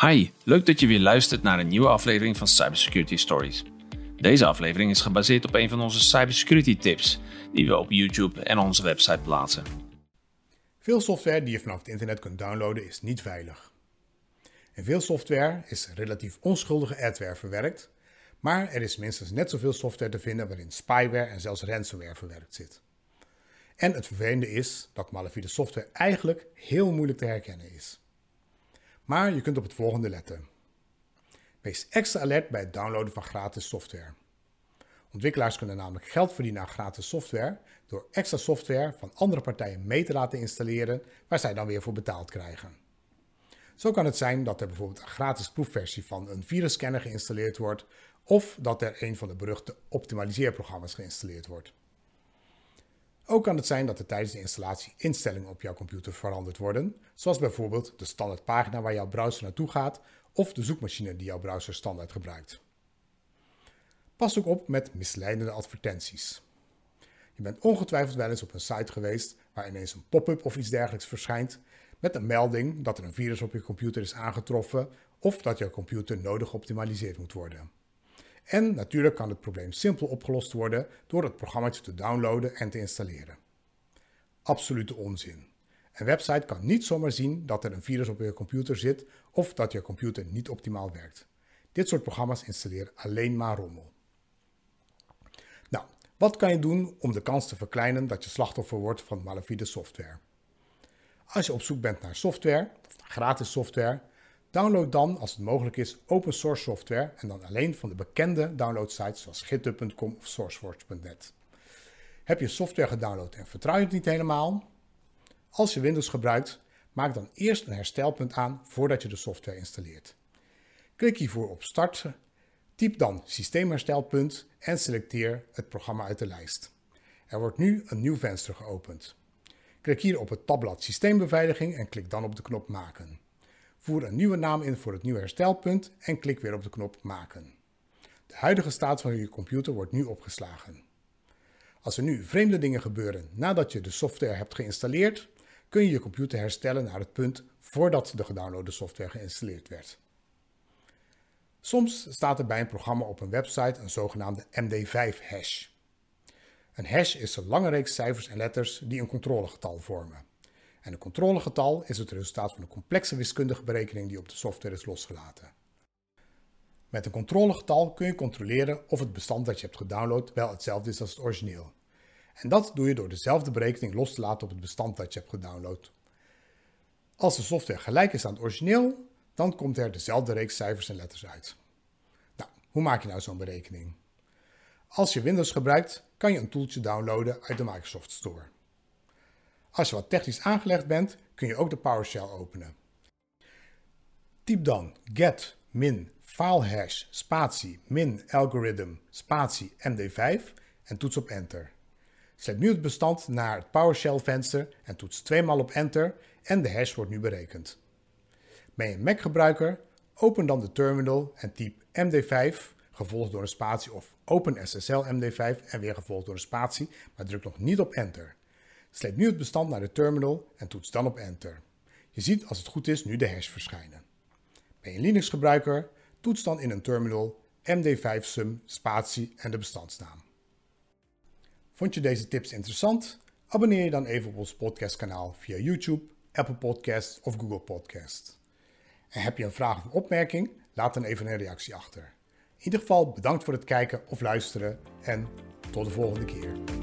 Hi, leuk dat je weer luistert naar een nieuwe aflevering van Cybersecurity Stories. Deze aflevering is gebaseerd op een van onze cybersecurity tips die we op YouTube en onze website plaatsen. Veel software die je vanaf het internet kunt downloaden is niet veilig. In veel software is relatief onschuldige adware verwerkt, maar er is minstens net zoveel software te vinden waarin spyware en zelfs ransomware verwerkt zit. En het vervelende is dat malafide software eigenlijk heel moeilijk te herkennen is. Maar je kunt op het volgende letten. Wees extra alert bij het downloaden van gratis software. Ontwikkelaars kunnen namelijk geld verdienen aan gratis software door extra software van andere partijen mee te laten installeren waar zij dan weer voor betaald krijgen. Zo kan het zijn dat er bijvoorbeeld een gratis proefversie van een virusscanner geïnstalleerd wordt of dat er een van de beruchte optimaliseerprogramma's geïnstalleerd wordt. Ook kan het zijn dat er tijdens de installatie instellingen op jouw computer veranderd worden, zoals bijvoorbeeld de standaardpagina waar jouw browser naartoe gaat of de zoekmachine die jouw browser standaard gebruikt. Pas ook op met misleidende advertenties. Je bent ongetwijfeld wel eens op een site geweest waar ineens een pop-up of iets dergelijks verschijnt met een melding dat er een virus op je computer is aangetroffen of dat jouw computer nodig geoptimaliseerd moet worden. En natuurlijk kan het probleem simpel opgelost worden door het programma te downloaden en te installeren. Absolute onzin. Een website kan niet zomaar zien dat er een virus op je computer zit of dat je computer niet optimaal werkt. Dit soort programma's installeren alleen maar rommel. Nou, wat kan je doen om de kans te verkleinen dat je slachtoffer wordt van malafide software? Als je op zoek bent naar software, of gratis software, Download dan, als het mogelijk is, open source software en dan alleen van de bekende downloadsites zoals github.com of sourceforge.net. Heb je software gedownload en vertrouw je het niet helemaal? Als je Windows gebruikt, maak dan eerst een herstelpunt aan voordat je de software installeert. Klik hiervoor op Start, typ dan systeemherstelpunt en selecteer het programma uit de lijst. Er wordt nu een nieuw venster geopend. Klik hier op het tabblad Systeembeveiliging en klik dan op de knop Maken. Voer een nieuwe naam in voor het nieuwe herstelpunt en klik weer op de knop Maken. De huidige staat van je computer wordt nu opgeslagen. Als er nu vreemde dingen gebeuren nadat je de software hebt geïnstalleerd, kun je je computer herstellen naar het punt voordat de gedownloade software geïnstalleerd werd. Soms staat er bij een programma op een website een zogenaamde MD5-hash. Een hash is een lange reeks cijfers en letters die een controlegetal vormen. En een controlegetal is het resultaat van een complexe wiskundige berekening die op de software is losgelaten. Met een controlegetal kun je controleren of het bestand dat je hebt gedownload wel hetzelfde is als het origineel. En dat doe je door dezelfde berekening los te laten op het bestand dat je hebt gedownload. Als de software gelijk is aan het origineel, dan komt er dezelfde reeks cijfers en letters uit. Nou, hoe maak je nou zo'n berekening? Als je Windows gebruikt, kan je een toeltje downloaden uit de Microsoft Store. Als je wat technisch aangelegd bent, kun je ook de PowerShell openen. Typ dan get min filehash spatie min algorithm spatie md5 en toets op enter. Zet nu het bestand naar het PowerShell venster en toets tweemaal op enter en de hash wordt nu berekend. Ben je een Mac gebruiker? Open dan de terminal en typ md5 gevolgd door een spatie of open SSL md5 en weer gevolgd door een spatie, maar druk nog niet op enter. Sleep nu het bestand naar de terminal en toets dan op Enter. Je ziet als het goed is nu de hash verschijnen. Ben je Linux gebruiker, toets dan in een terminal md5 sum spatie en de bestandsnaam. Vond je deze tips interessant? Abonneer je dan even op ons podcastkanaal via YouTube, Apple Podcasts of Google Podcasts. En heb je een vraag of opmerking? Laat dan even een reactie achter. In ieder geval bedankt voor het kijken of luisteren en tot de volgende keer.